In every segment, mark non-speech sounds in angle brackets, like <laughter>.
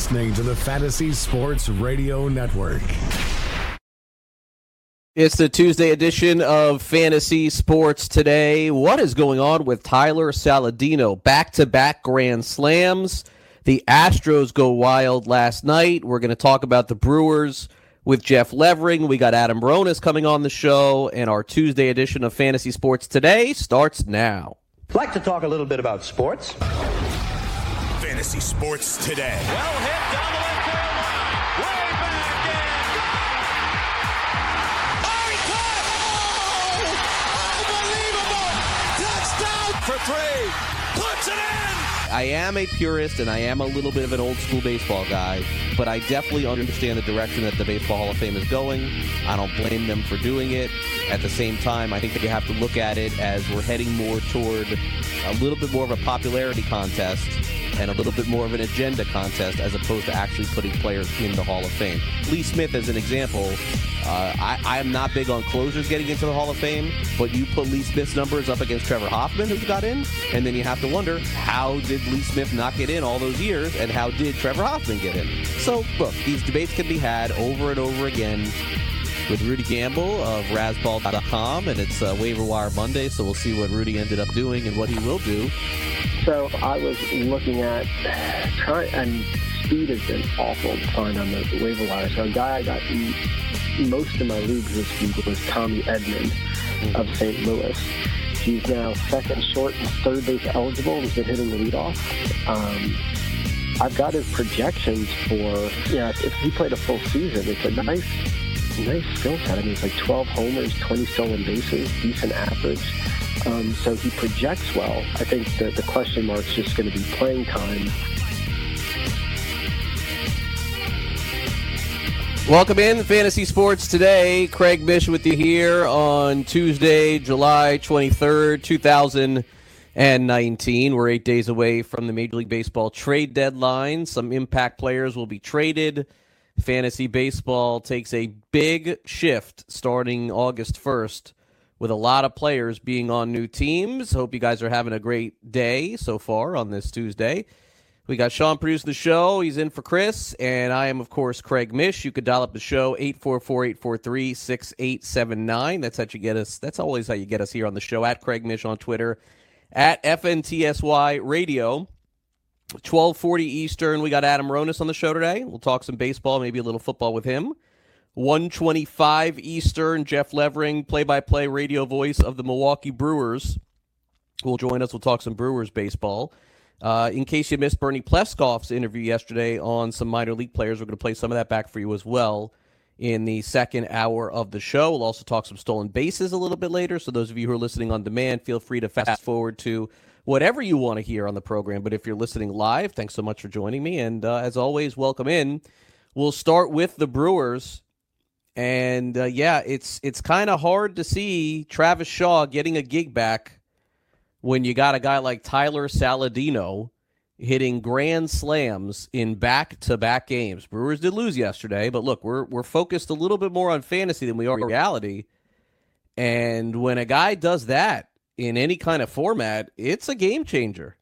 You're listening to the Fantasy Sports Radio Network. It's the Tuesday edition of Fantasy Sports Today. What is going on with Tyler Saladino? Back to back Grand Slams. The Astros go wild last night. We're going to talk about the Brewers with Jeff Levering. We got Adam Ronis coming on the show, and our Tuesday edition of Fantasy Sports Today starts now. I'd like to talk a little bit about sports. Fantasy Sports Today. Well hit down the left field line. Way back in. Oh, he caught! Oh! Unbelievable! Touchdown for three. I am a purist and I am a little bit of an old school baseball guy, but I definitely understand the direction that the Baseball Hall of Fame is going. I don't blame them for doing it. At the same time, I think that you have to look at it as we're heading more toward a little bit more of a popularity contest and a little bit more of an agenda contest as opposed to actually putting players in the Hall of Fame. Lee Smith, as an example, uh, I, I am not big on closers getting into the Hall of Fame, but you put Lee Smith's numbers up against Trevor Hoffman, who's got in, and then you have to wonder how did Lee Smith not get in all those years, and how did Trevor Hoffman get in? So, look, these debates can be had over and over again with Rudy Gamble of Razzball.com, and it's uh, Waiver Wire Monday, so we'll see what Rudy ended up doing and what he will do. So I was looking at try and speed has been awful to find on the waiver wire. So a guy I got most of my leagues this week was Tommy Edman of St. Louis. He's now second short and third base eligible. He's been hitting the leadoff. Um, I've got his projections for, yeah, if he played a full season, it's a nice, nice skill set. I mean, it's like 12 homers, 20 stolen bases, decent average. Um, so he projects well. I think that the question mark's just going to be playing time. Welcome in Fantasy Sports Today. Craig Mish with you here on Tuesday, July 23rd, 2019. We're eight days away from the Major League Baseball trade deadline. Some impact players will be traded. Fantasy baseball takes a big shift starting August 1st with a lot of players being on new teams. Hope you guys are having a great day so far on this Tuesday. We got Sean producing the show. He's in for Chris. And I am, of course, Craig Mish. You could dial up the show 844-843-6879. That's how you get us. That's always how you get us here on the show. At Craig Mish on Twitter. At FNTSY Radio. 1240 Eastern. We got Adam Ronis on the show today. We'll talk some baseball, maybe a little football with him. 125 Eastern, Jeff Levering, play by play radio voice of the Milwaukee Brewers, will join us. We'll talk some Brewers baseball. Uh, in case you missed Bernie Pleskoff's interview yesterday on some minor league players, we're going to play some of that back for you as well in the second hour of the show. We'll also talk some stolen bases a little bit later. So, those of you who are listening on demand, feel free to fast forward to whatever you want to hear on the program. But if you're listening live, thanks so much for joining me. And uh, as always, welcome in. We'll start with the Brewers. And uh, yeah, it's it's kind of hard to see Travis Shaw getting a gig back when you got a guy like Tyler Saladino hitting grand slams in back-to-back games. Brewers did lose yesterday, but look, we're we're focused a little bit more on fantasy than we are reality. And when a guy does that in any kind of format, it's a game changer.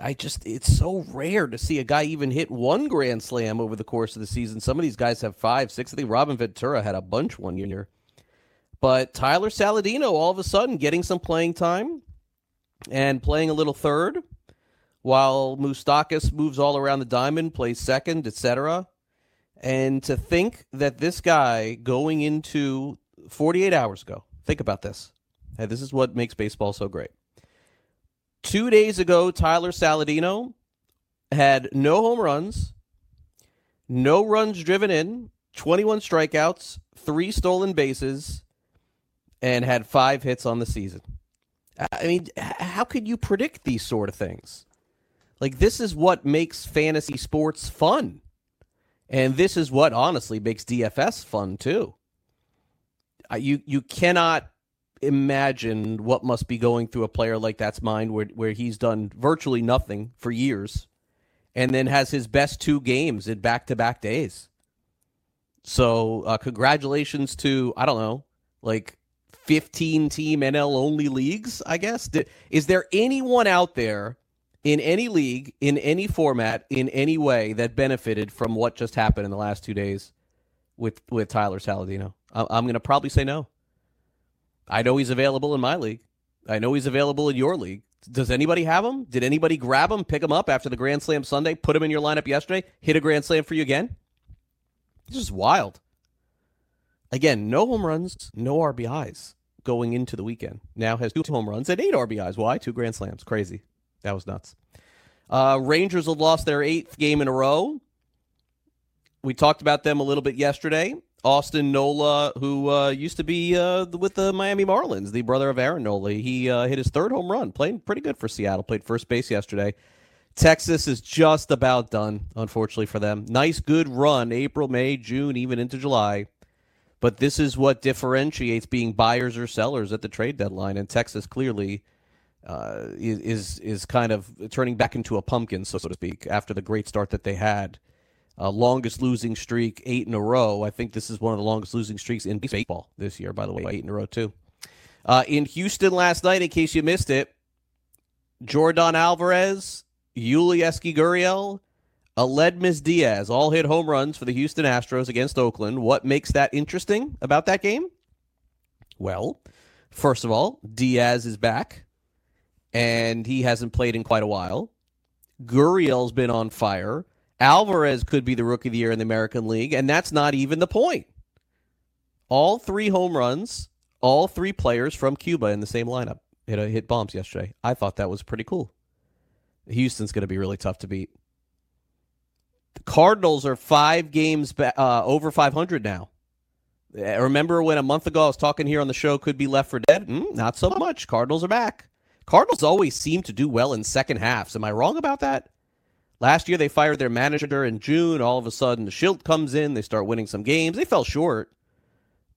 I just it's so rare to see a guy even hit one grand slam over the course of the season. Some of these guys have five, six. I think Robin Ventura had a bunch one year. But Tyler Saladino all of a sudden getting some playing time and playing a little third while Moustakas moves all around the diamond, plays second, etc. And to think that this guy going into 48 hours ago, think about this. Hey, this is what makes baseball so great. Two days ago, Tyler Saladino had no home runs, no runs driven in, 21 strikeouts, three stolen bases, and had five hits on the season. I mean, how could you predict these sort of things? Like this is what makes fantasy sports fun. And this is what honestly makes DFS fun too. Uh, you you cannot imagine what must be going through a player like that's mind where where he's done virtually nothing for years and then has his best two games in back-to-back days. So, uh, congratulations to I don't know, like 15 team NL only leagues, I guess. Is there anyone out there in any league, in any format, in any way that benefited from what just happened in the last two days with with Tyler Saladino? I'm going to probably say no. I know he's available in my league. I know he's available in your league. Does anybody have him? Did anybody grab him, pick him up after the Grand Slam Sunday, put him in your lineup yesterday, hit a Grand Slam for you again? This is wild. Again, no home runs, no RBIs going into the weekend. Now has two home runs and eight RBIs. Why? Two Grand Slams. Crazy. That was nuts. Uh, Rangers have lost their eighth game in a row. We talked about them a little bit yesterday. Austin Nola, who uh, used to be uh, with the Miami Marlins, the brother of Aaron Nola, he uh, hit his third home run, playing pretty good for Seattle. Played first base yesterday. Texas is just about done, unfortunately for them. Nice, good run, April, May, June, even into July. But this is what differentiates being buyers or sellers at the trade deadline, and Texas clearly uh, is is kind of turning back into a pumpkin, so, so to speak, after the great start that they had. Uh, longest losing streak, eight in a row. I think this is one of the longest losing streaks in baseball this year, by the way, eight in a row, too. Uh, in Houston last night, in case you missed it, Yordan Alvarez, Yuli Gurriel, Uh, Aledmys Diaz all hit home runs for the Houston Astros against Oakland. What makes that interesting about that game? Well, first of all, Diaz is back, and he hasn't played in quite a while. Gurriel's been on fire. Alvarez could be the rookie of the year in the American League, and that's not even the point. All three home runs, all three players from Cuba in the same lineup hit, uh, hit bombs yesterday. I thought that was pretty cool. Houston's going to be really tough to beat. The Cardinals are five games uh, over 500 now. Uh, remember when a month ago I was talking here on the show could be left for dead? Mm, not so much. Cardinals are back. Cardinals always seem to do well in second halves. Am I wrong about that? Last year, they fired their manager in June. All of a sudden, the Shildt comes in. They start winning some games. They fell short,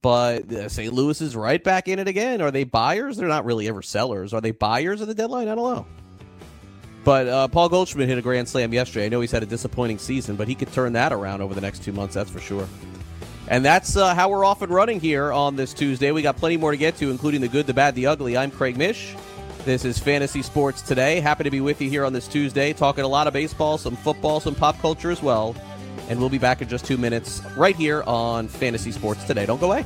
but uh, St. Louis is right back in it again. Are they buyers? They're not really ever sellers. Are they buyers at the deadline? I don't know. But uh, Paul Goldschmidt hit a grand slam yesterday. I know he's had a disappointing season, but he could turn that around over the next two months. That's for sure. And that's uh, how we're off and running here on this Tuesday. We got plenty more to get to, including the good, the bad, the ugly. I'm Craig Mish. This is Fantasy Sports Today. Happy to be with you here on this Tuesday, talking a lot of baseball, some football, some pop culture as well. And we'll be back in just two minutes right here on Fantasy Sports Today. Don't go away.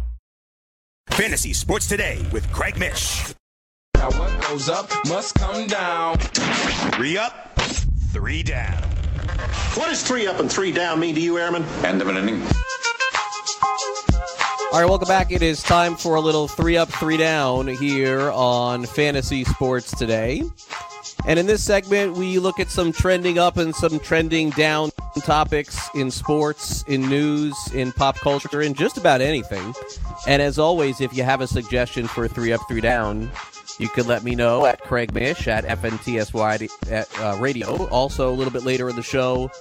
Fantasy Sports Today with Craig Mish. Now what goes up must come down. Three up, three down. What does three up and three down mean to you, Airman? End of an inning. All right, welcome back. It is time for a little three up, three down here on Fantasy Sports Today. And in this segment, we look at some trending up and some trending down topics in sports, in news, in pop culture, in just about anything. And as always, if you have a suggestion for a three up, three down, you can let me know at Craig Mish at FNTSY at, uh, Radio. Also, a little bit later in the show,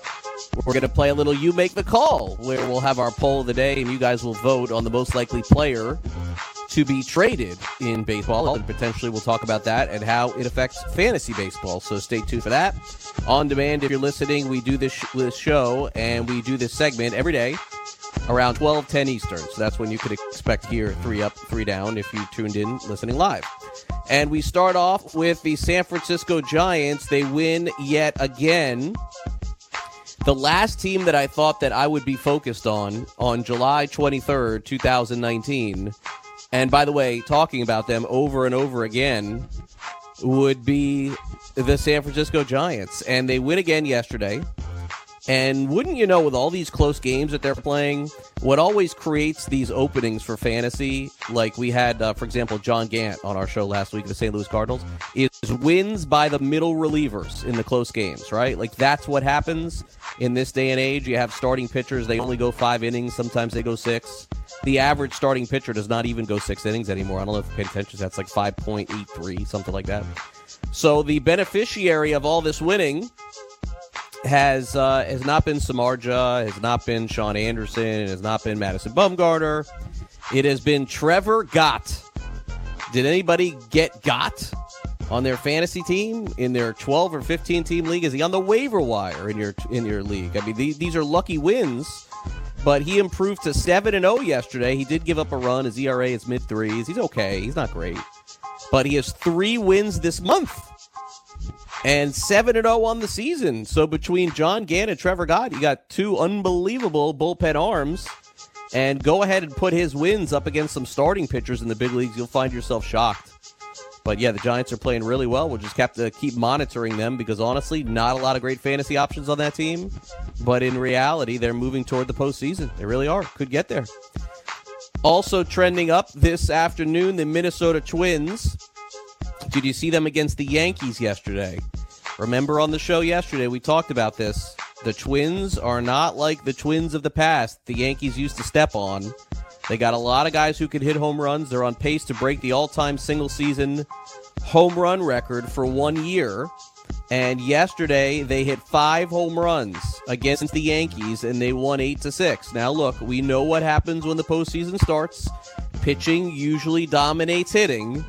we're going to play a little You Make the Call, where we'll have our poll of the day, and you guys will vote on the most likely player to be traded in baseball. And potentially we'll talk about that and how it affects fantasy baseball. So stay tuned for that. On demand, if you're listening, we do this, sh- this show and we do this segment every day around 12, 10 Eastern. So that's when you could expect here three up, three down if you tuned in listening live. And we start off with the San Francisco Giants. They win yet again. The last team that I thought that I would be focused on on July 23rd, 2019, and by the way, talking about them over and over again would be the San Francisco Giants. And they win again yesterday. And wouldn't you know, with all these close games that they're playing, what always creates these openings for fantasy, like we had, uh, for example, John Gant on our show last week, the St. Louis Cardinals, is wins by the middle relievers in the close games, right? Like that's what happens in this day and age. You have starting pitchers, they only go five innings, sometimes they go six. The average starting pitcher does not even go six innings anymore. I don't know if you paid attention, that's like 5.83, something like that. So the beneficiary of all this winning has uh, has not been Samardzija, has not been Shaun Anderson, has not been Madison Bumgarner. It has been Trevor Gott. Did anybody get Gott on their fantasy team in their 12 or 15 team league? Is he on the waiver wire in your in your league? I mean, these, these are lucky wins. But he improved to 7 and 0 yesterday. He did give up a run. His ERA is mid threes. He's okay. He's not great. But he has 3 wins this month and 7 and 0 on the season. So between John Gant and Trevor Gott, you got two unbelievable bullpen arms. And go ahead and put his wins up against some starting pitchers in the big leagues. You'll find yourself shocked. But yeah, the Giants are playing really well. We'll just have to keep monitoring them because honestly, not a lot of great fantasy options on that team. But in reality, they're moving toward the postseason. They really are. Could get there. Also trending up this afternoon, the Minnesota Twins. Did you see them against the Yankees yesterday? Remember on the show yesterday, we talked about this. The Twins are not like the Twins of the past the Yankees used to step on. They got a lot of guys who can hit home runs. They're on pace to break the all time single season home run record for one year. And yesterday they hit five home runs against the Yankees and they won eight to six. Now look, we know what happens when the postseason starts. Pitching usually dominates hitting,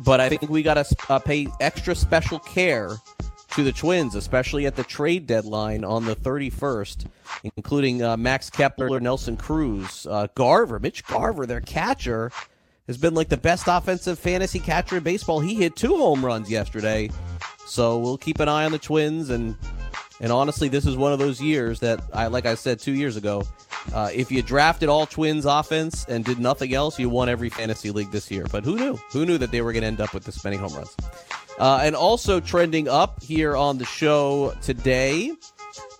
but I think we got to uh, pay extra special care to the Twins, especially at the trade deadline on the 31st, including uh, Max Kepler, Nelson Cruz, uh, Garver, Mitch Garver, their catcher, has been like the best offensive fantasy catcher in baseball. He hit two home runs yesterday, so we'll keep an eye on the Twins and. And honestly, this is one of those years that I, like I said two years ago, uh, if you drafted all Twins offense and did nothing else, you won every fantasy league this year. But who knew? Who knew that they were going to end up with this many home runs? Uh, and also trending up here on the show today,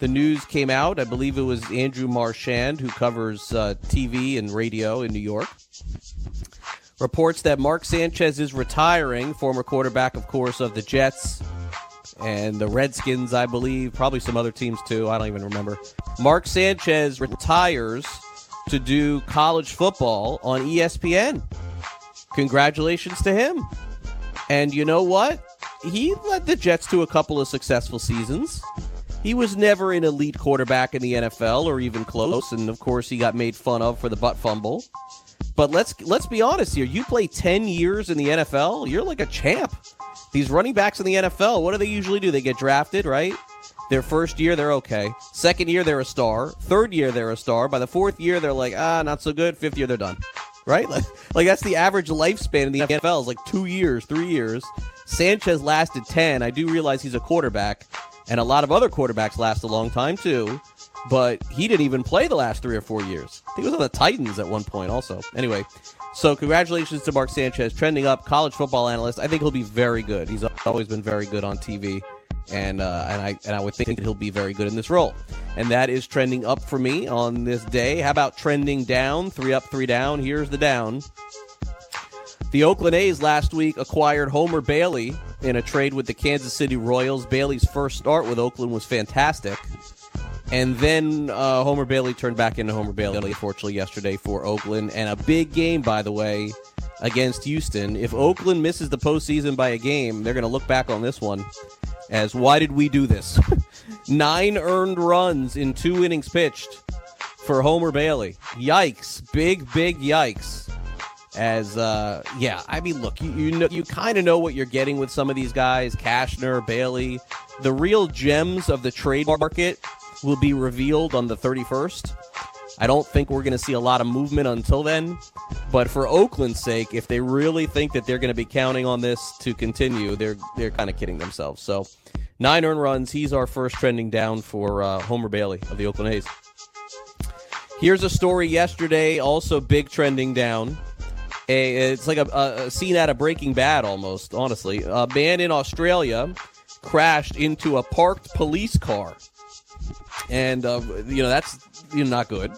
the news came out. I believe it was Andrew Marchand, who covers uh, TV and radio in New York, reports that Mark Sanchez is retiring, former quarterback, of course, of the Jets and the Redskins, I believe, probably some other teams too. I don't even remember. Mark Sanchez retires to do college football on ESPN. Congratulations to him. And you know what? He led the Jets to a couple of successful seasons. He was never an elite quarterback in the NFL or even close, and of course he got made fun of for the butt fumble. But let's let's be honest here. You play 10 years in the NFL, you're like a champ. These running backs in the NFL, what do they usually do? They get drafted, right? Their first year, they're okay. Second year, they're a star. Third year, they're a star. By the fourth year, they're like, ah, not so good. Fifth year, they're done. Right? <laughs> Like, like that's the average lifespan in the NFL is like two years, three years. Sanchez lasted 10. I do realize he's a quarterback, and a lot of other quarterbacks last a long time too but he didn't even play the last three or four years. He was on the Titans at one point, also. Anyway, so congratulations to Mark Sanchez, trending up, college football analyst. I think he'll be very good. He's always been very good on TV, and uh, and I and I would think that he'll be very good in this role. And that is trending up for me on this day. How about trending down? Three up, three down. Here's the down. The Oakland A's last week acquired Homer Bailey in a trade with the Kansas City Royals. Bailey's first start with Oakland was fantastic. And then uh, Homer Bailey turned back into Homer Bailey, unfortunately, yesterday for Oakland. And a big game, by the way, against Houston. If Oakland misses the postseason by a game, they're going to look back on this one as why did we do this? <laughs> Nine earned runs in two innings pitched for Homer Bailey. Yikes. Big, big yikes. As uh yeah, I mean look, you you know you kind of know what you're getting with some of these guys, Cashner, Bailey. The real gems of the trade market will be revealed on the 31st. I don't think we're going to see a lot of movement until then. But for Oakland's sake, if they really think that they're going to be counting on this to continue, they're they're kind of kidding themselves. So, nine earned runs. He's our first trending down for uh, Homer Bailey of the Oakland A's. Here's a story yesterday, also big trending down. A, it's like a, a scene out of Breaking Bad, almost. Honestly, a man in Australia crashed into a parked police car and uh, you know that's you know, not good.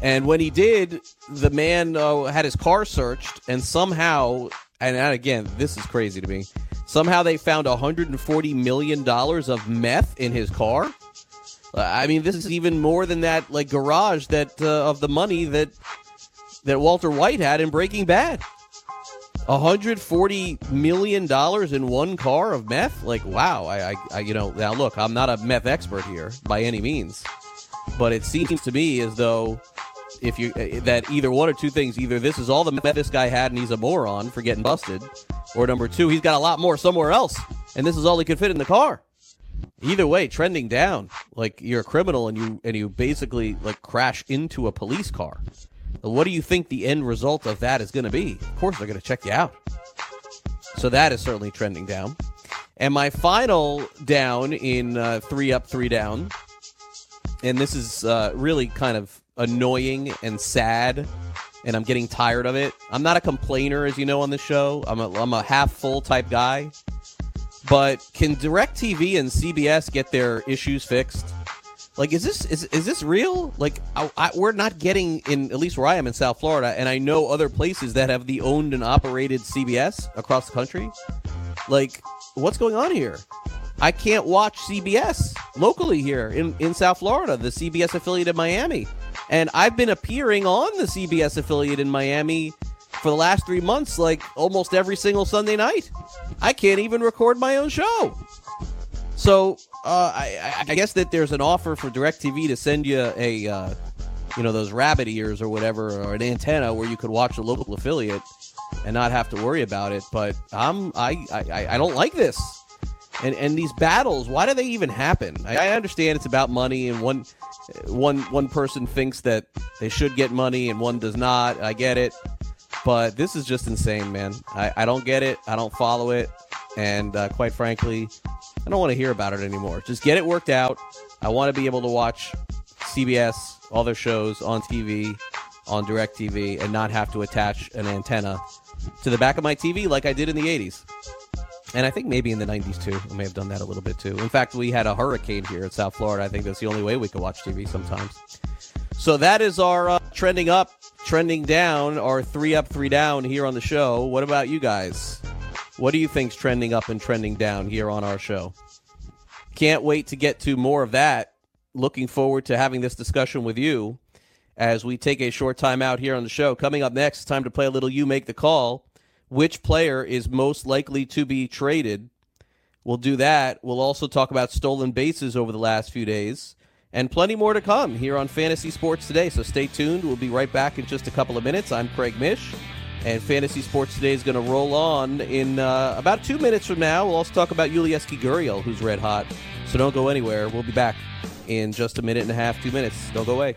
And when he did, the man uh, had his car searched, and somehow, and again, this is crazy to me. Somehow they found 140 million dollars of meth in his car. I mean, this is even more than that, like garage that uh, of the money that that Walter White had in Breaking Bad. 140 million dollars in one car of meth like wow I, I, I, you know now look i'm not a meth expert here by any means but it seems to me as though if you uh, that either one or two things either this is all the meth this guy had and he's a moron for getting busted or number two he's got a lot more somewhere else and this is all he could fit in the car either way trending down like you're a criminal and you and you basically like crash into a police car what do you think the end result of that is going to be? Of course, they're going to check you out. So that is certainly trending down. And my final down in uh, three up, three down, and this is uh, really kind of annoying and sad, and I'm getting tired of it. I'm not a complainer, as you know, on the show. I'm a, I'm a half full type guy. But can DirecTV and CBS get their issues fixed? Like, is this is is this real? Like, I, I, we're not getting in at least where I am in South Florida, and I know other places that have the owned and operated CBS across the country. Like, what's going on here? I can't watch CBS locally here in in South Florida, the CBS affiliate in Miami, and I've been appearing on the CBS affiliate in Miami for the last three months, like almost every single Sunday night. I can't even record my own show. So uh, I, I, guess that there's an offer for DirecTV to send you a, uh, you know, those rabbit ears or whatever, or an antenna where you could watch a local affiliate and not have to worry about it. But I'm I I, I don't like this. And and these battles, why do they even happen? I, I understand it's about money, and one one one person thinks that they should get money, and one does not. I get it, but this is just insane, man. I, I don't get it. I don't follow it, and uh, quite frankly, I don't want to hear about it anymore. Just get it worked out. I want to be able to watch CBS, all their shows on TV, on DirecTV, and not have to attach an antenna to the back of my TV like I did in the 80s. And I think maybe in the 90s too. I may have done that a little bit too. In fact, we had a hurricane here in South Florida. I think that's the only way we could watch TV sometimes. So that is our uh, trending up, trending down, our three up, three down here on the show. What about you guys? What do you think's trending up and trending down here on our show? Can't wait to get to more of that. Looking forward to having this discussion with you as we take a short time out here on the show. Coming up next, time to play a little You Make the Call. Which player is most likely to be traded? We'll do that. We'll also talk about stolen bases over the last few days and plenty more to come here on Fantasy Sports Today. So stay tuned. We'll be right back in just a couple of minutes. I'm Craig Mish, and Fantasy Sports Today is going to roll on in uh, about two minutes from now. We'll also talk about Yulieski Gurriel, who's red hot. So don't go anywhere. We'll be back in just a minute and a half, two minutes. Don't go away.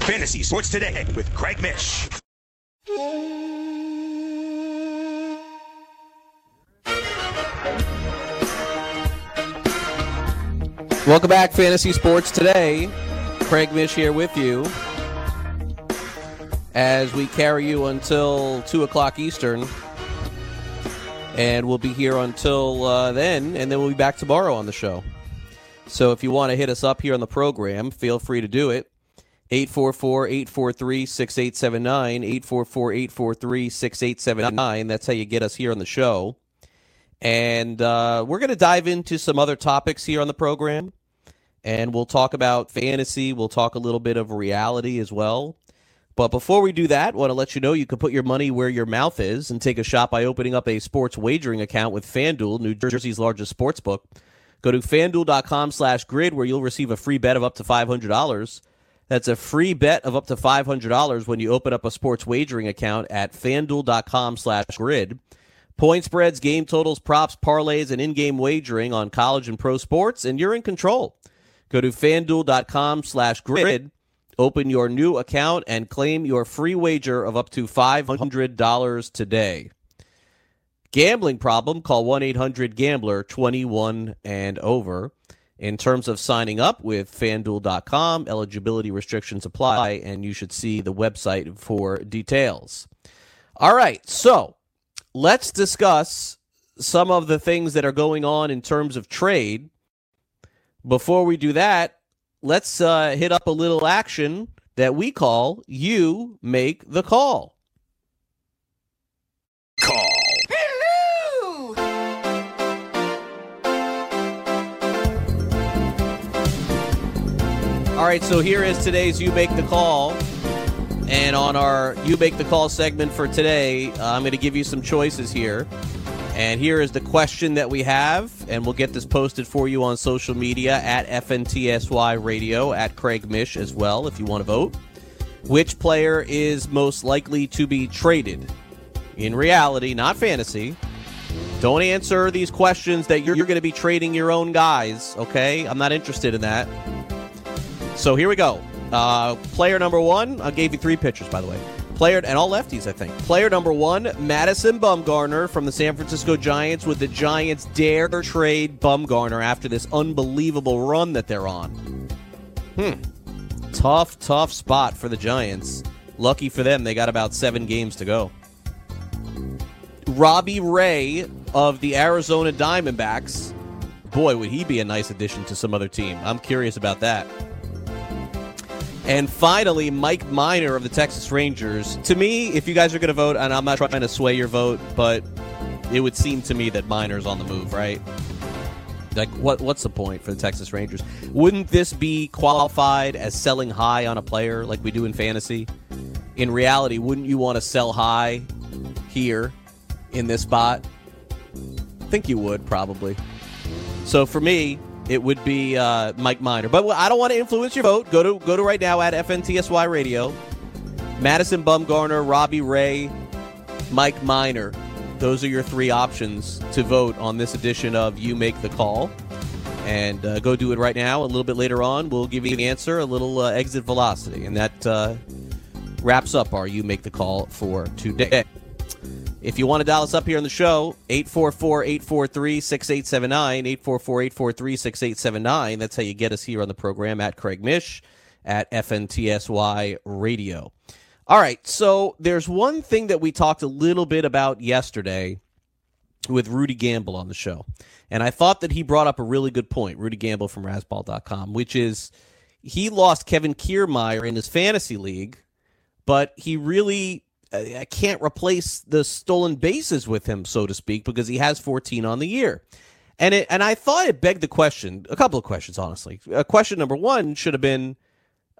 Fantasy Sports Today with Craig Mish. Welcome back, Fantasy Sports Today. Craig Mish here with you as we carry you until 2 o'clock Eastern. And we'll be here until uh, then, and then we'll be back tomorrow on the show. So if you want to hit us up here on the program, feel free to do it. 844 843 6879. 844 843 6879. That's how you get us here on the show. And uh, we're going to dive into some other topics here on the program. And we'll talk about fantasy. We'll talk a little bit of reality as well. But before we do that, I want to let you know you can put your money where your mouth is and take a shot by opening up a sports wagering account with FanDuel, New Jersey's largest sports book. Go to fanduel.com slash grid where you'll receive a free bet of up to $500. That's a free bet of up to $500 when you open up a sports wagering account at fanduel.com slash grid. Point spreads, game totals, props, parlays, and in-game wagering on college and pro sports, and you're in control. Go to fanduel.com slash grid, open your new account, and claim your free wager of up to $500 today. Gambling problem, call 1-800-GAMBLER 21 and over. In terms of signing up with fanduel.com, eligibility restrictions apply, and you should see the website for details. All right, so let's discuss some of the things that are going on in terms of trade. Before we do that, let's uh, hit up a little action that we call You Make the Call. Call. All right, so here is today's You Make the Call. And on our You Make the Call segment for today, uh, I'm going to give you some choices here. And here is the question that we have, and we'll get this posted for you on social media at FNTSY Radio, at Craig Mish as well, if you want to vote. Which player is most likely to be traded? In reality, not fantasy. Don't answer these questions that you're, you're going to be trading your own guys, okay? I'm not interested in that. So here we go. Uh, player number one, I gave you three pitchers, by the way. Player and all lefties, I think. Player number one, Madison Bumgarner from the San Francisco Giants. Would the Giants dare trade Bumgarner after this unbelievable run that they're on? Hmm. Tough, tough spot for the Giants. Lucky for them, they got about seven games to go. Robbie Ray of the Arizona Diamondbacks. Boy, would he be a nice addition to some other team. I'm curious about that. And finally, Mike Minor of the Texas Rangers. To me, if you guys are going to vote, and I'm not trying to sway your vote, but it would seem to me that Minor's on the move, right? Like, what? What's the point for the Texas Rangers? Wouldn't this be qualified as selling high on a player like we do in fantasy? In reality, wouldn't you want to sell high here in this spot? I think you would probably. So for me, it would be uh, Mike Minor. But I don't want to influence your vote. Go to go to right now at FNTSY Radio. Madison Bumgarner, Robbie Ray, Mike Minor. Those are your three options to vote on this edition of You Make the Call. And uh, go do it right now. A little bit later on, we'll give you the answer, a little uh, exit velocity. And that uh, wraps up our You Make the Call for today. If you want to dial us up here on the show, 844 843 6879, 844 843 6879. That's how you get us here on the program at Craig Mish at FNTSY Radio. All right, so there's one thing that we talked a little bit about yesterday with Rudy Gamble on the show. And I thought that he brought up a really good point, Rudy Gamble from Razzball.com, which is he lost Kevin Kiermaier in his fantasy league, but he really I can't replace the stolen bases with him, so to speak, because he has 14 on the year. And it, and I thought it begged the question, a couple of questions, honestly. Uh, question number one should have been,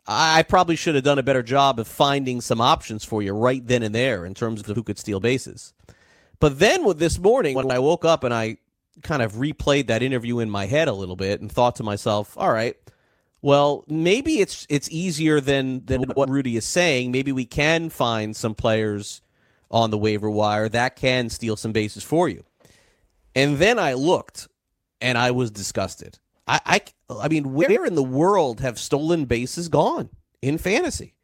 I probably should have done a better job of finding some options for you right then and there in terms of who could steal bases. But then with this morning, when I woke up and I kind of replayed that interview in my head a little bit and thought to myself, all right, well, maybe it's it's easier than than what Rudy is saying. Maybe we can find some players on the waiver wire that can steal some bases for you. And then I looked, and I was disgusted. I, I, I mean, where in the world have stolen bases gone in fantasy?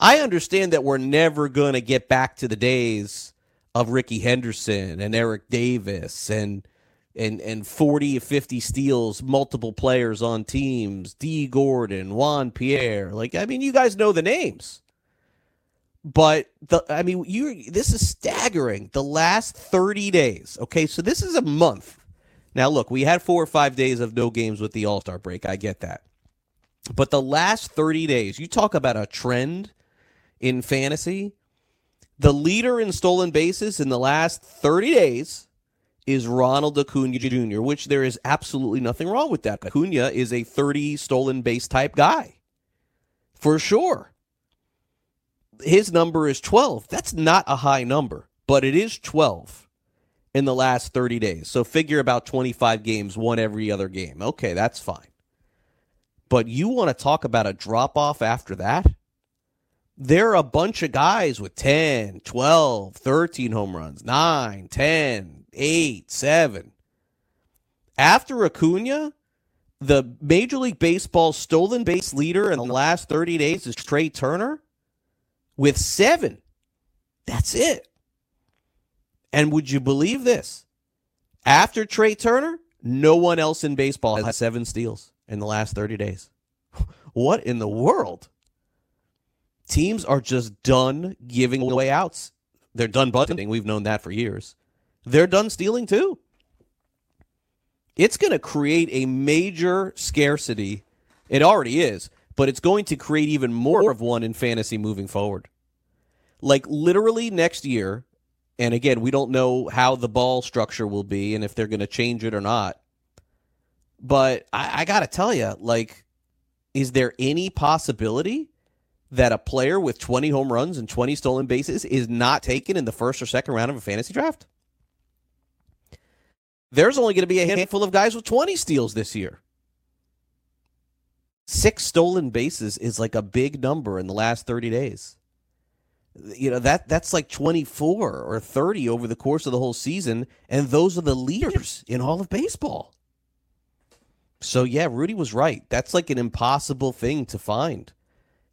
I understand that we're never going to get back to the days of Rickey Henderson and Eric Davis and and and 40 50 steals, multiple players on teams, Dee Gordon, Juan Pierre. Like I mean, you guys know the names. But the I mean, you this is staggering. The last 30 days. Okay, so this is a month. Now look, we had 4 or 5 days of no games with the All-Star break. I get that. But the last 30 days, you talk about a trend in fantasy. The leader in stolen bases in the last 30 days is Ronald Acuna Jr., which there is absolutely nothing wrong with that. Acuna is a 30 stolen base type guy. For sure. His number is 12. That's not a high number, but it is 12 in the last 30 days. So figure about 25 games, one every other game. Okay, that's fine. But you want to talk about a drop off after that? There are a bunch of guys with 10, 12, 13 home runs, 9, 10, 8, 7. After Acuna, the Major League Baseball stolen base leader in the last 30 days is Trea Turner with seven. That's it. And would you believe this? After Trea Turner, no one else in baseball has seven steals in the last 30 days. <laughs> What in the world? Teams are just done giving away outs. They're done bunting. We've known that for years. They're done stealing too. It's going to create a major scarcity. It already is, but it's going to create even more of one in fantasy moving forward. Like literally next year, and again, we don't know how the ball structure will be and if they're going to change it or not. But I, I got to tell you, like, is there any possibility that a player with 20 home runs and 20 stolen bases is not taken in the first or second round of a fantasy draft? There's only going to be a handful of guys with 20 steals this year. Six stolen bases is like a big number in the last 30 days. You know, that that's like 24 or 30 over the course of the whole season and those are the leaders in all of baseball. So yeah, Rudy was right. That's like an impossible thing to find.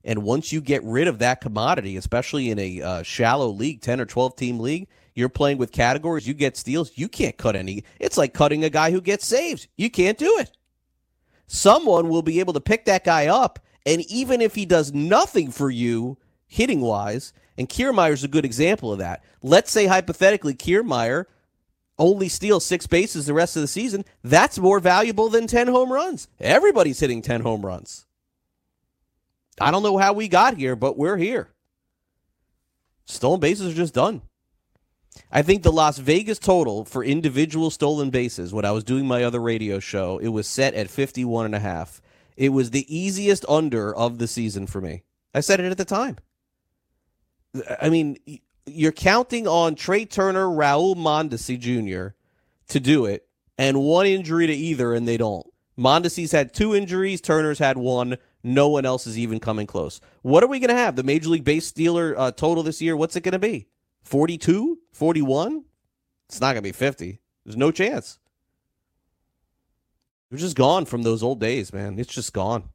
And once you get rid of that commodity, especially in a uh, shallow league, 10 or 12 team league, you're playing with categories, you get steals, you can't cut any. It's like cutting a guy who gets saves. You can't do it. Someone will be able to pick that guy up, and even if he does nothing for you hitting wise, and Kiermaier's a good example of that. Let's say hypothetically Kiermaier only steals six bases the rest of the season. That's more valuable than 10 home runs. Everybody's hitting 10 home runs. I don't know how we got here, but we're here. Stolen bases are just done. I think the Las Vegas total for individual stolen bases, when I was doing my other radio show, it was set at 51 and a half. It was the easiest under of the season for me. I said it at the time. I mean, you're counting on Trea Turner, Raul Mondesi Jr. to do it, and one injury to either, and they don't. Mondesi's had two injuries, Turner's had one. No one else is even coming close. What are we going to have? The Major League Base Stealer uh, total this year, what's it going to be? 42? 41? It's not going to be 50. There's no chance. We're just gone from those old days, man. It's just gone.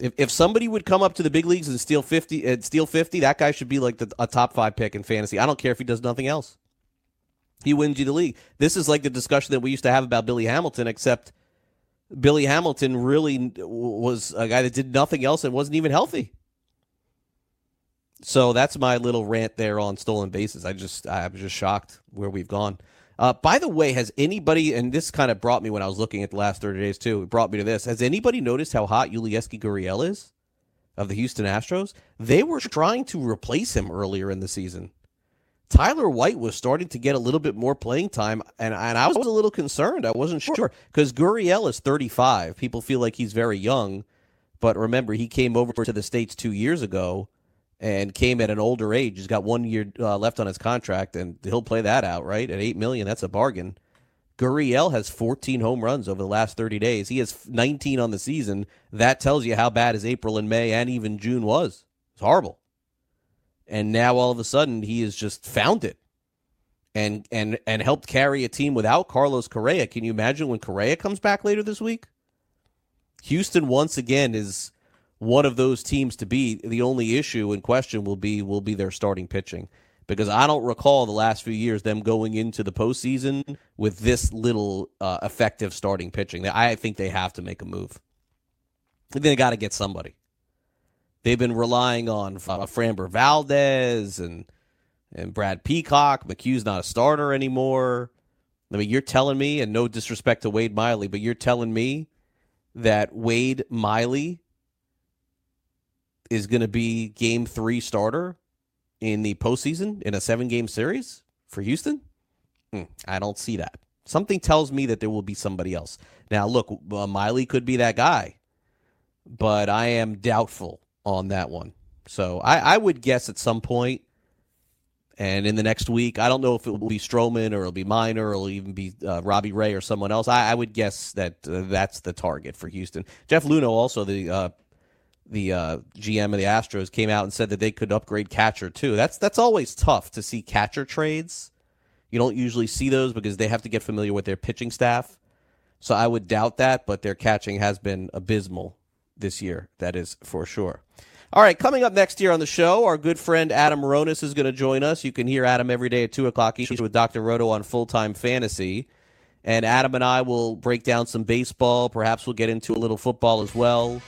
If if somebody would come up to the big leagues and steal 50 and steal 50, that guy should be like the, a top 5 pick in fantasy. I don't care if he does nothing else. He wins you the league. This is like the discussion that we used to have about Billy Hamilton except Billy Hamilton really was a guy that did nothing else and wasn't even healthy. So that's my little rant there on stolen bases. I just I'm just shocked where we've gone. Uh, by the way, has anybody and this kind of brought me when I was looking at the last 30 days too. It brought me to this. Has anybody noticed how hot Yulieski Gurriel is of the Houston Astros? They were trying to replace him earlier in the season. Tyler White was starting to get a little bit more playing time, and, and I was a little concerned. I wasn't sure because Gurriel is 35. People feel like he's very young, but remember, he came over to the States two years ago and came at an older age. He's got one year uh, left on his contract, and he'll play that out, right? At 8 million, that's a bargain. Gurriel has 14 home runs over the last 30 days. He has 19 on the season. That tells you how bad his April and May and even June was. It's horrible and now all of a sudden he has just found it and and and helped carry a team without Carlos Correa. Can you imagine when Correa comes back later this week? Houston once again is one of those teams to beat. The only issue in question will be will be their starting pitching because I don't recall the last few years them going into the postseason with this little uh, effective starting pitching. I think they have to make a move. They got to get somebody. they've been relying on uh, Framber Valdez and and Brad Peacock. McHugh's not a starter anymore. I mean, you're telling me, and no disrespect to Wade Miley, but you're telling me that Wade Miley is going to be game three starter in the postseason in a seven game series for Houston? Hmm, I don't see that. Something tells me that there will be somebody else. Now, look, uh, Miley could be that guy, but I am doubtful on that one. So I, I would guess at some point and in the next week, I don't know if it will be Stroman or it'll be Minor or it'll even be uh, Robbie Ray or someone else. I, I would guess that uh, that's the target for Houston. Jeff Luhnow, also the uh, the uh, GM of the Astros, came out and said that they could upgrade catcher too. That's that's always tough to see catcher trades. You don't usually see those because they have to get familiar with their pitching staff. So I would doubt that, but their catching has been abysmal this year. That is for sure. All right, coming up next year on the show, our good friend Adam Ronis is going to join us. You can hear Adam every day at 2 o'clock each with Dr. Roto on Full Time Fantasy. And Adam and I will break down some baseball. Perhaps we'll get into a little football as well.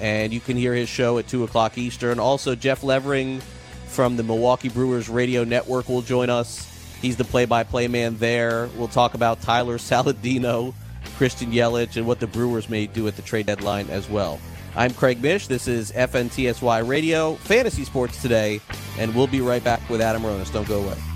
And you can hear his show at 2 o'clock Eastern. Also, Jeff Levering from the Milwaukee Brewers Radio Network will join us. He's the play by play man there. We'll talk about Tyler <laughs> Saladino, Christian Yelich, and what the Brewers may do at the trade deadline as well. I'm Craig Mish. This is FNTSY Radio, Fantasy Sports Today, and we'll be right back with Adam Ronis. Don't go away.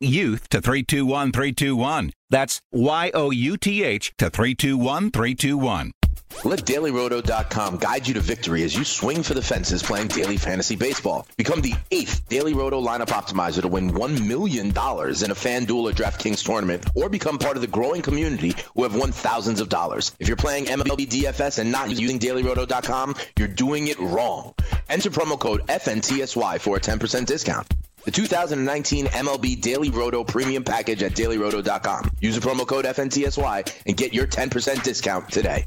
YOUTH to 321321. That's Y O U T H to 321321. Let DailyRoto.com guide you to victory as you swing for the fences playing daily fantasy baseball. Become the eighth Daily Roto lineup optimizer to win $1 million in a FanDuel or DraftKings tournament, or become part of the growing community who have won thousands of dollars. If you're playing MLB DFS and not using DailyRoto.com, you're doing it wrong. Enter promo code FNTSY for a 10% discount. The 2019 MLB Daily Roto Premium Package at dailyroto.com. Use the promo code FNTSY and get your 10% discount today.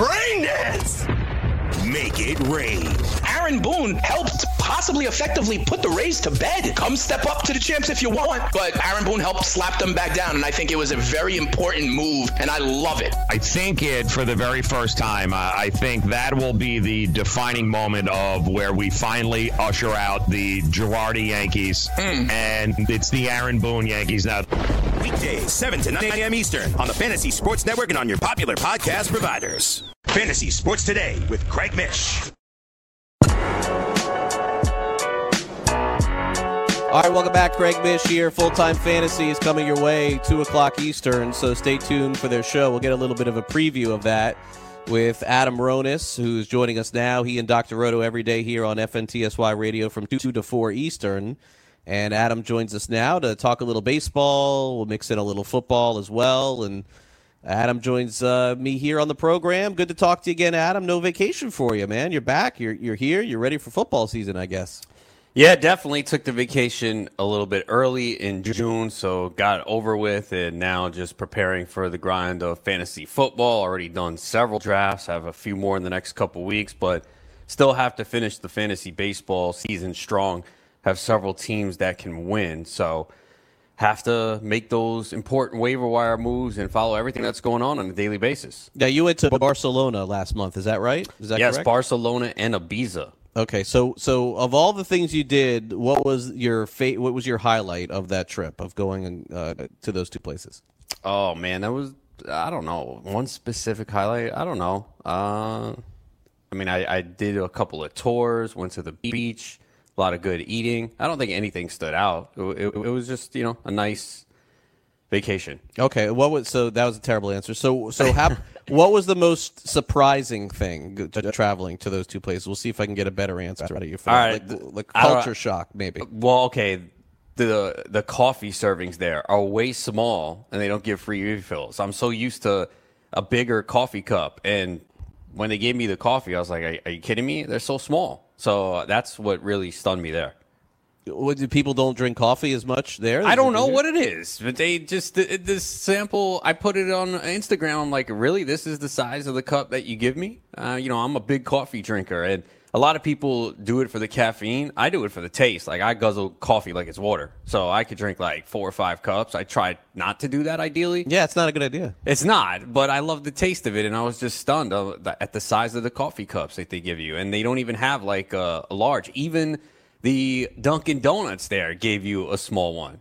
Rain dance! Make it rain. Aaron Boone helped possibly effectively put the Rays to bed. Come step up to the champs if you want. But Aaron Boone helped slap them back down, and I think it was a very important move, and I love it. I think it for the very first time. Uh, I think that will be the defining moment of where we finally usher out the Girardi Yankees, and it's the Aaron Boone Yankees now. Weekdays, 7 to 9 a.m. Eastern on the Fantasy Sports Network and on your popular podcast providers. Fantasy Sports Today with Craig Mish. All right, welcome back. Craig Mish here. Full time fantasy is coming your way, 2 o'clock Eastern, so stay tuned for their show. We'll get a little bit of a preview of that. with Adam Ronis, who's joining us now. He and Dr. Roto every day here on FNTSY Radio from 2 to 4 Eastern. And Adam joins us now to talk a little baseball. We'll mix in a little football as well. And Adam joins uh, me here on the program. Good to talk to you again, Adam. No vacation for you, man. You're back. You're, you're here. You're ready for football season, I guess. Yeah, definitely took the vacation a little bit early in June, so got over with, and now just preparing for the grind of fantasy football. Already done several drafts, have a few more in the next couple weeks, but still have to finish the fantasy baseball season strong. Have several teams that can win, so have to make those important waiver wire moves and follow everything that's going on on a daily basis. Now, you went to Barcelona last month. Is that right? Is that yes, correct? Barcelona and Ibiza. Okay, so so of all the things you did, what was your fa- what was your highlight of that trip of going uh, to those two places? Oh man, that was I don't know one specific highlight. I don't know. Uh, I mean, I, I did a couple of tours, went to the beach, a lot of good eating. I don't think anything stood out. It, it, it was just you know a nice vacation. Okay, what was so that was a terrible answer. So so how <laughs> what was the most surprising thing to traveling to those two places? We'll see if I can get a better answer out of you. For All right, like, culture shock, maybe. Well, okay. The the coffee servings there are way small, and they don't give free refills. I'm so used to a bigger coffee cup, and when they gave me the coffee, I was like, "Are, are you kidding me? They're so small." So that's what really stunned me there. What, do people don't drink coffee as much there? I don't know what it is, but they just the- this sample. I put it on Instagram. I'm like, really, this is the size of the cup that you give me? Uh, you know, I'm a big coffee drinker, and a lot of people do it for the caffeine. I do it for the taste. Like I guzzle coffee like it's water, so I could drink like four or five cups. I try not to do that ideally. Yeah, it's not a good idea. It's not, but I love the taste of it, and I was just stunned at the size of the coffee cups that they give you, and they don't even have like a, a large. Even the Dunkin' Donuts there gave you a small one.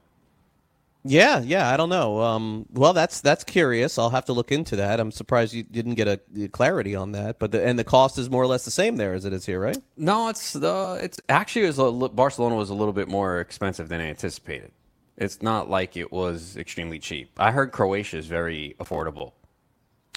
Yeah, yeah, I don't know. Um, well, that's that's curious. I'll have to look into that. I'm surprised you didn't get a, clarity on that. But the, and the cost is more or less the same there as it is here, right? No, it's uh, it's actually it was a, Barcelona was a little bit more expensive than I anticipated. It's not like it was extremely cheap. I heard Croatia is very affordable.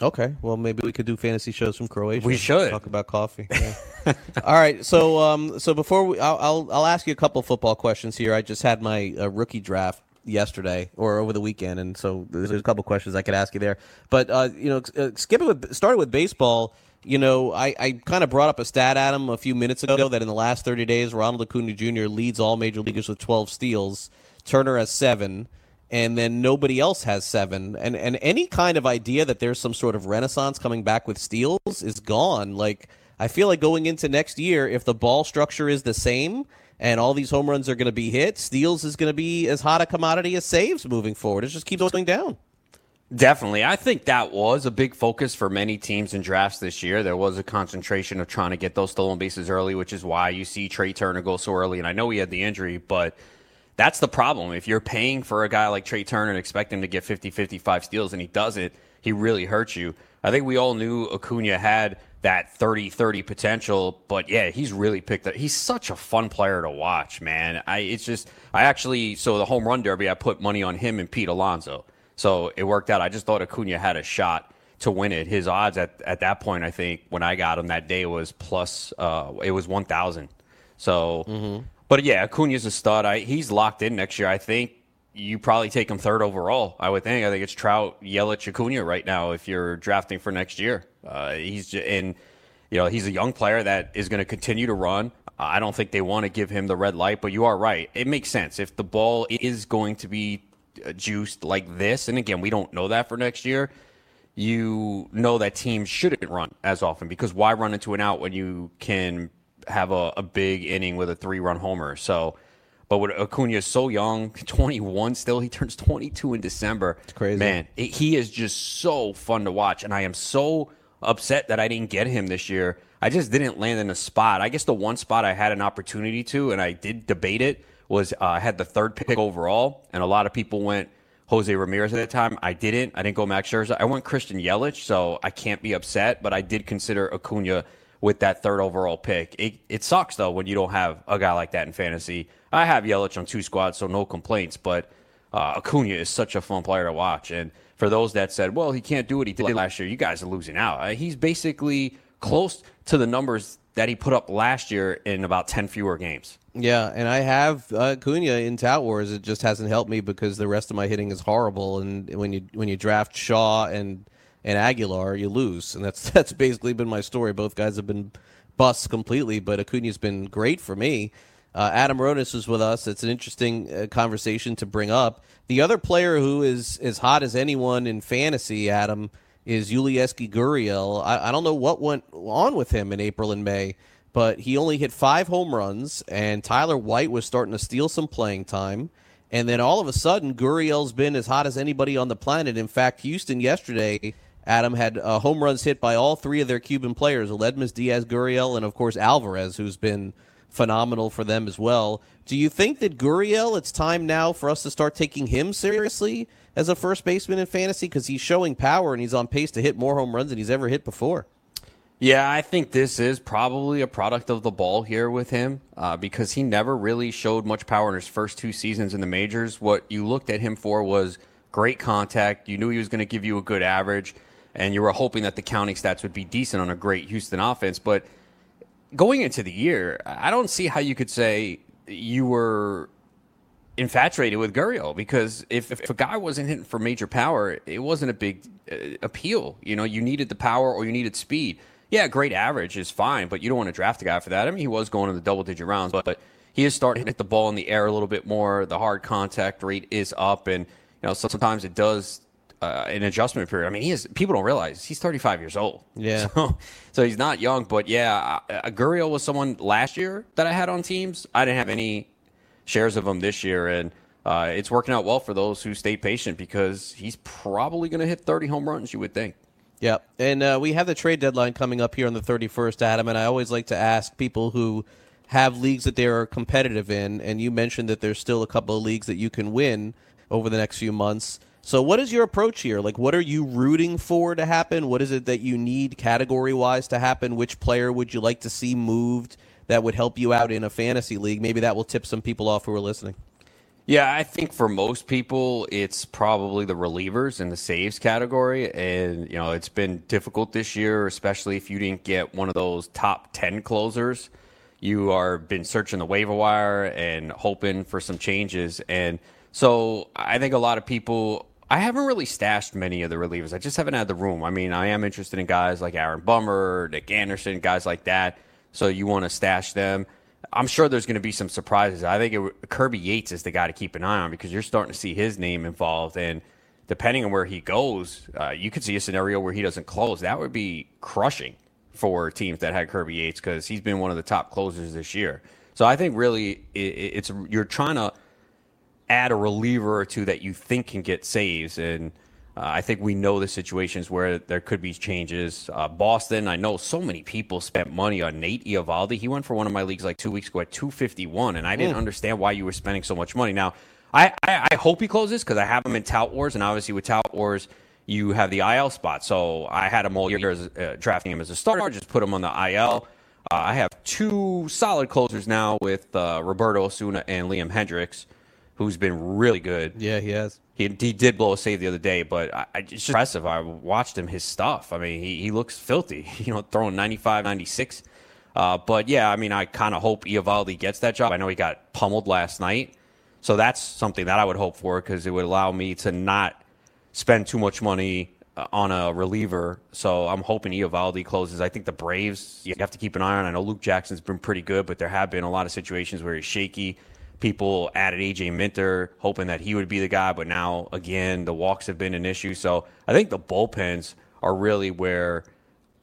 Okay, well maybe we could do fantasy shows from Croatia. We should. talk about coffee. Yeah. <laughs> All right, so um, so before we, I'll, I'll I'll ask you a couple football questions here. I just had my uh, rookie draft yesterday or over the weekend, and so there's a couple questions I could ask you there. But uh, you know, uh, skipping with starting with baseball. You know, I, I kind of brought up a stat, Adam, a few minutes ago that in the last 30 days, Ronald Acuna Jr. leads all major leaguers with 12 steals. Turner has seven and then nobody else has seven. And and any kind of idea that there's some sort of renaissance coming back with steals is gone. Like I feel like going into next year, if the ball structure is the same and all these home runs are going to be hit, steals is going to be as hot a commodity as saves moving forward. It just keeps going down. Definitely. I think that was a big focus for many teams in drafts this year. There was a concentration of trying to get those stolen bases early, which is why you see Trea Turner go so early. And I know he had the injury, but that's the problem. If you're paying for a guy like Trea Turner and expect him to get 50, 55 steals and he doesn't, he really hurts you. I think we all knew Acuna had that 30 30 potential, but yeah, he's really picked up. He's such a fun player to watch, man. I it's just I actually so the home run derby I put money on him and Pete Alonso. So it worked out. I just thought Acuna had a shot to win it. His odds at, at that point, I think, when I got him that day was plus uh, it was one thousand. So but yeah, Acuna's a stud. I, he's locked in next year. I think you probably take him third overall. I would think. I think it's Trout, Yelich, Acuna right now if you're drafting for next year. Uh, he's and you know he's a young player that is going to continue to run. I don't think they want to give him the red light, but you are right. It makes sense if the ball is going to be uh, juiced like this, and again, we don't know that for next year. You know that teams shouldn't run as often because why run into an out when you can have a, a big inning with a three run homer? So, but with Acuna is so young, <laughs> 21 still, he turns 22 in December. It's crazy. Man, it, he is just so fun to watch. And I am so upset that I didn't get him this year. I just didn't land in a spot. I guess the one spot I had an opportunity to, and I did debate it, was uh, I had the third pick overall, and a lot of people went Jose Ramirez at that time. I didn't. I didn't go Max Scherzer. I went Christian Yelich, so I can't be upset. But I did consider Acuna with that third overall pick. It, it sucks though when you don't have a guy like that in fantasy. I have Yelich on two squads, so no complaints. But uh, Acuna is such a fun player to watch. And for those that said, well, he can't do what he did last year, you guys are losing out. Uh, he's basically close to the numbers that he put up last year in about 10 fewer games. Yeah, and I have uh, Cunha in Tout Wars. It just hasn't helped me because the rest of my hitting is horrible. And when you when you draft Shaw and and Aguilar, you lose, and that's <laughs> that's basically been my story. Both guys have been busts completely, but Acuna's been great for me. Uh, Adam Ronis is with us. It's an interesting uh, conversation to bring up. The other player who is as hot as anyone in fantasy, Adam, is Yulieski Gurriel. I, I don't know what went on with him in April and May but he only hit five home runs, and Tyler White was starting to steal some playing time. And then all of a sudden, Gurriel's been as hot as anybody on the planet. In fact, Houston yesterday, Adam had uh, home runs hit by all three of their Cuban players: Aledmys, Diaz, Gurriel, and of course Alvarez, who's been phenomenal for them as well. Do you think that Gurriel, it's time now for us to start taking him seriously as a first baseman in fantasy because he's showing power and he's on pace to hit more home runs than he's ever hit before? Yeah, I think this is probably a product of the ball here with him uh, because he never really showed much power in his first two seasons in the majors. What you looked at him for was great contact. You knew he was going to give you a good average, and you were hoping that the counting stats would be decent on a great Houston offense. But going into the year, I don't see how you could say you were infatuated with Gurriel because if, if a guy wasn't hitting for major power, it wasn't a big uh, appeal. You know, you needed the power or you needed speed yeah, great average is fine, but you don't want to draft a guy for that. I mean, he was going in the double digit rounds, but, but he is starting to hit the ball in the air a little bit more. The hard contact rate is up, and you know sometimes it does uh, an adjustment period. I mean, he is. People don't realize he's 35 years old. Yeah. <laughs> So, so he's not young, but yeah, uh, Gurriel was someone last year that I had on teams. I didn't have any shares of him this year, and uh, it's working out well for those who stayed patient because he's probably going to hit 30 home runs. You would think. Yeah, and uh, we have the trade deadline coming up here on the 31st, Adam. And I always like to ask people who have leagues that they're competitive in, and you mentioned that there's still a couple of leagues that you can win over the next few months. So, what is your approach here? Like, what are you rooting for to happen? What is it that you need category wise to happen? Which player would you like to see moved that would help you out in a fantasy league? Maybe that will tip some people off who are listening. Yeah, I think for most people, it's probably the relievers in the saves category. And, you know, it's been difficult this year, especially if you didn't get one of those top 10 closers. You are been searching the waiver wire and hoping for some changes. And so I think a lot of people, I haven't really stashed many of the relievers. I just haven't had the room. I mean, I am interested in guys like Aaron Bummer, Nick Anderson, guys like that. So you want to stash them. I'm sure there's going to be some surprises. I think it, Kirby Yates is the guy to keep an eye on because you're starting to see his name involved, and depending on where he goes, uh, you could see a scenario where he doesn't close. That would be crushing for teams that had Kirby Yates because he's been one of the top closers this year. So I think really it, it's you're trying to add a reliever or two that you think can get saves and uh, I think we know the situations where there could be changes. Uh, Boston, I know so many people spent money on Nate Eovaldi. He went for one of my leagues like two weeks ago at 251, and I didn't mm. understand why you were spending so much money. Now, I, I, I hope he closes because I have him in Tout Wars, and obviously with Tout Wars, you have the IL spot. So I had him all year as, uh, drafting him as a starter, just put him on the IL. Uh, I have two solid closers now with uh, Roberto Osuna and Liam Hendriks, who's been really good. Yeah, he has. He, he did blow a save the other day, but I, I, it's just impressive. I watched him, his stuff. I mean, he, he looks filthy, <laughs> you know, throwing 95, 96. Uh, but yeah, I mean, I kind of hope Eovaldi gets that job. I know he got pummeled last night. So that's something that I would hope for because it would allow me to not spend too much money uh, on a reliever. So I'm hoping Eovaldi closes. I think the Braves, you have to keep an eye on. I know Luke Jackson's been pretty good, but there have been a lot of situations where he's shaky people added AJ Minter, hoping that he would be the guy, but now again the walks have been an issue. So I think the bullpens are really where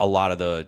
a lot of the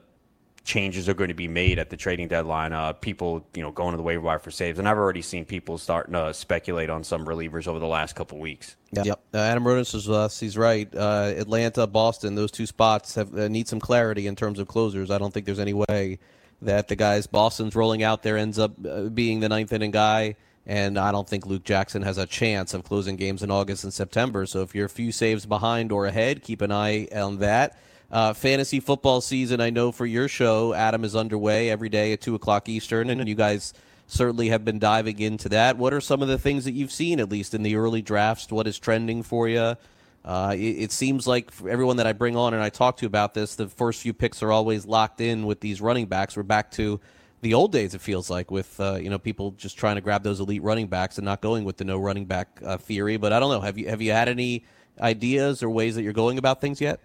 changes are going to be made at the trading deadline. Uh, people, you know, going to the waiver wire for saves, and I've already seen people starting to speculate on some relievers over the last couple weeks. Yep, yep. Uh, Adam Ronis is with us. He's right. Uh, Atlanta, Boston, those two spots have uh, need some clarity in terms of closers. I don't think there's any way that the guys Boston's rolling out there ends up uh, being the ninth inning guy and I don't think Luke Jackson has a chance of closing games in August and September. So if you're a few saves behind or ahead, keep an eye on that. Uh, fantasy football season, I know for your show, Adam is underway every day at 2 o'clock Eastern, and you guys certainly have been diving into that. What are some of the things that you've seen, at least in the early drafts? What is trending for you? Uh, it, it, seems like for everyone that I bring on and I talk to about this, the first few picks are always locked in with these running backs. We're back to the old days. It feels like with uh, you know people just trying to grab those elite running backs and not going with the no running back uh, theory. But I don't know. Have you have you had any ideas or ways that you're going about things yet?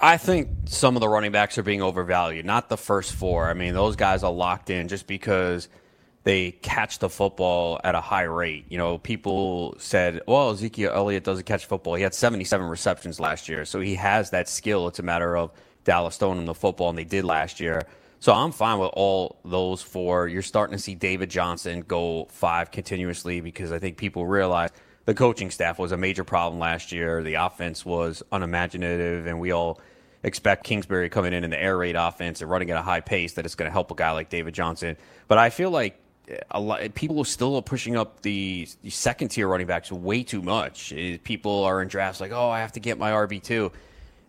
I think some of the running backs are being overvalued. Not the first four. I mean, those guys are locked in just because they catch the football at a high rate. You know, people said, well, Ezekiel Elliott doesn't catch football. He had 77 receptions last year, so he has that skill. It's a matter of Dallas throwing him the football, and they did last year. So I'm fine with all those four. You're starting to see David Johnson go five continuously because I think people realize the coaching staff was a major problem last year. The offense was unimaginative, and we all expect Kingsbury coming in in the air raid offense and running at a high pace that it's going to help a guy like David Johnson. But I feel like eh, a lot people are still pushing up the, the second tier running backs way too much. Eh, people are in drafts like, oh, I have to get my RB two.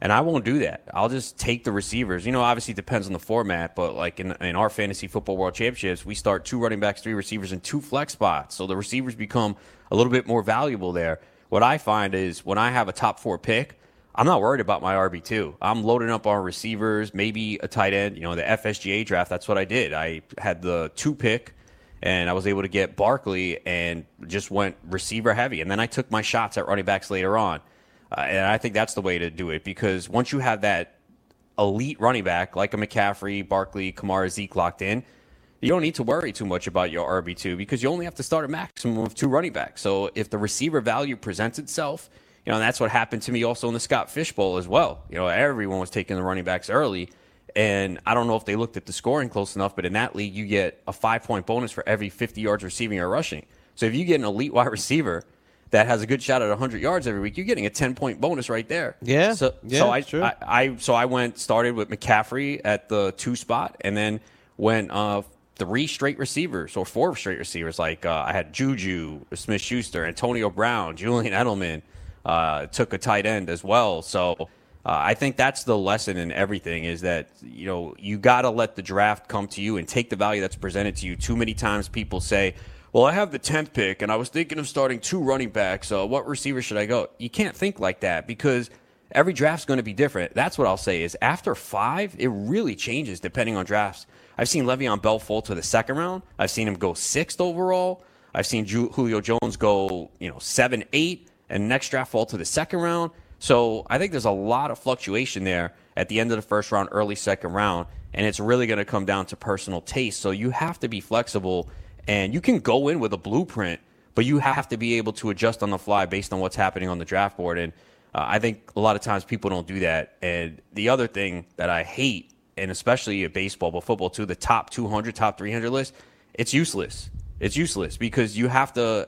And I won't do that. I'll just take the receivers. You know, obviously it depends on the format, but like in, in our fantasy football world championships, we start two running backs, three receivers, and two flex spots. So the receivers become a little bit more valuable there. What I find is when I have a top four pick, I'm not worried about my RB2. I'm loading up on receivers, maybe a tight end. You know, the FSGA draft, that's what I did. I had the two pick, and I was able to get Barkley and just went receiver heavy. And then I took my shots at running backs later on. Uh, and I think that's the way to do it because once you have that elite running back like a McCaffrey, Barkley, Kamara, Zeke locked in, you don't need to worry too much about your RB2 because you only have to start a maximum of two running backs. So if the receiver value presents itself, you know, that's what happened to me also in the Scott Fish Bowl as well. You know, everyone was taking the running backs early. And I don't know if they looked at the scoring close enough, but in that league, you get a five point bonus for every 50 yards receiving or rushing. So if you get an elite wide receiver that has a good shot at 100 yards every week, you're getting a 10 point bonus right there. Yeah. So, yeah, so I, I, I, so I went started with McCaffrey at the two spot, and then went uh, three straight receivers or four straight receivers. Like uh, I had Juju, Smith Schuster, Antonio Brown, Julian Edelman. Uh, took a tight end as well. So uh, I think that's the lesson in everything is that you know you got to let the draft come to you and take the value that's presented to you. Too many times people say, "Well, I have the tenth pick and I was thinking of starting two running backs. Uh, what receiver should I go?" You can't think like that because every draft's going to be different. That's what I'll say is after five, it really changes depending on drafts. I've seen Le'Veon Bell fall to the second round. I've seen him go sixth overall. I've seen Julio Jones go, you know, seven, eight and next draft fall to the second round. So I think there's a lot of fluctuation there at the end of the first round, early second round, and it's really going to come down to personal taste. So you have to be flexible, and you can go in with a blueprint, but you have to be able to adjust on the fly based on what's happening on the draft board. And uh, I think a lot of times people don't do that. And the other thing that I hate, and especially at baseball, but football too, the top 200, top 300 list, it's useless. It's useless because you have to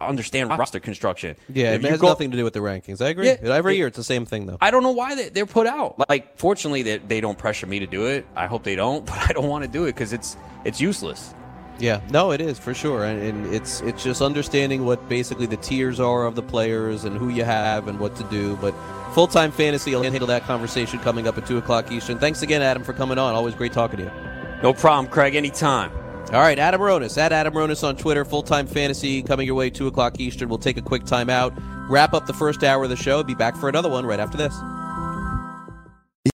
understand roster construction. Yeah, if it has go, nothing to do with the rankings. I agree. Yeah, Every it, year, it's the same thing, though. I don't know why they, they're put out. Like, fortunately, they, they don't pressure me to do it. I hope they don't, <laughs> but I don't want to do it because it's it's useless. Yeah, no, it is for sure, and, and, it's it's just understanding what basically the tiers are of the players and who you have and what to do. But full time fantasy, I'll handle that conversation coming up at two o'clock Eastern. Thanks again, Adam, for coming on. Always great talking to you. No problem, Craig. Anytime. All right, Adam Ronis at Adam Ronis on Twitter. Full time fantasy coming your way, 2 o'clock Eastern. We'll take a quick time out, wrap up the first hour of the show, be back for another one right after this.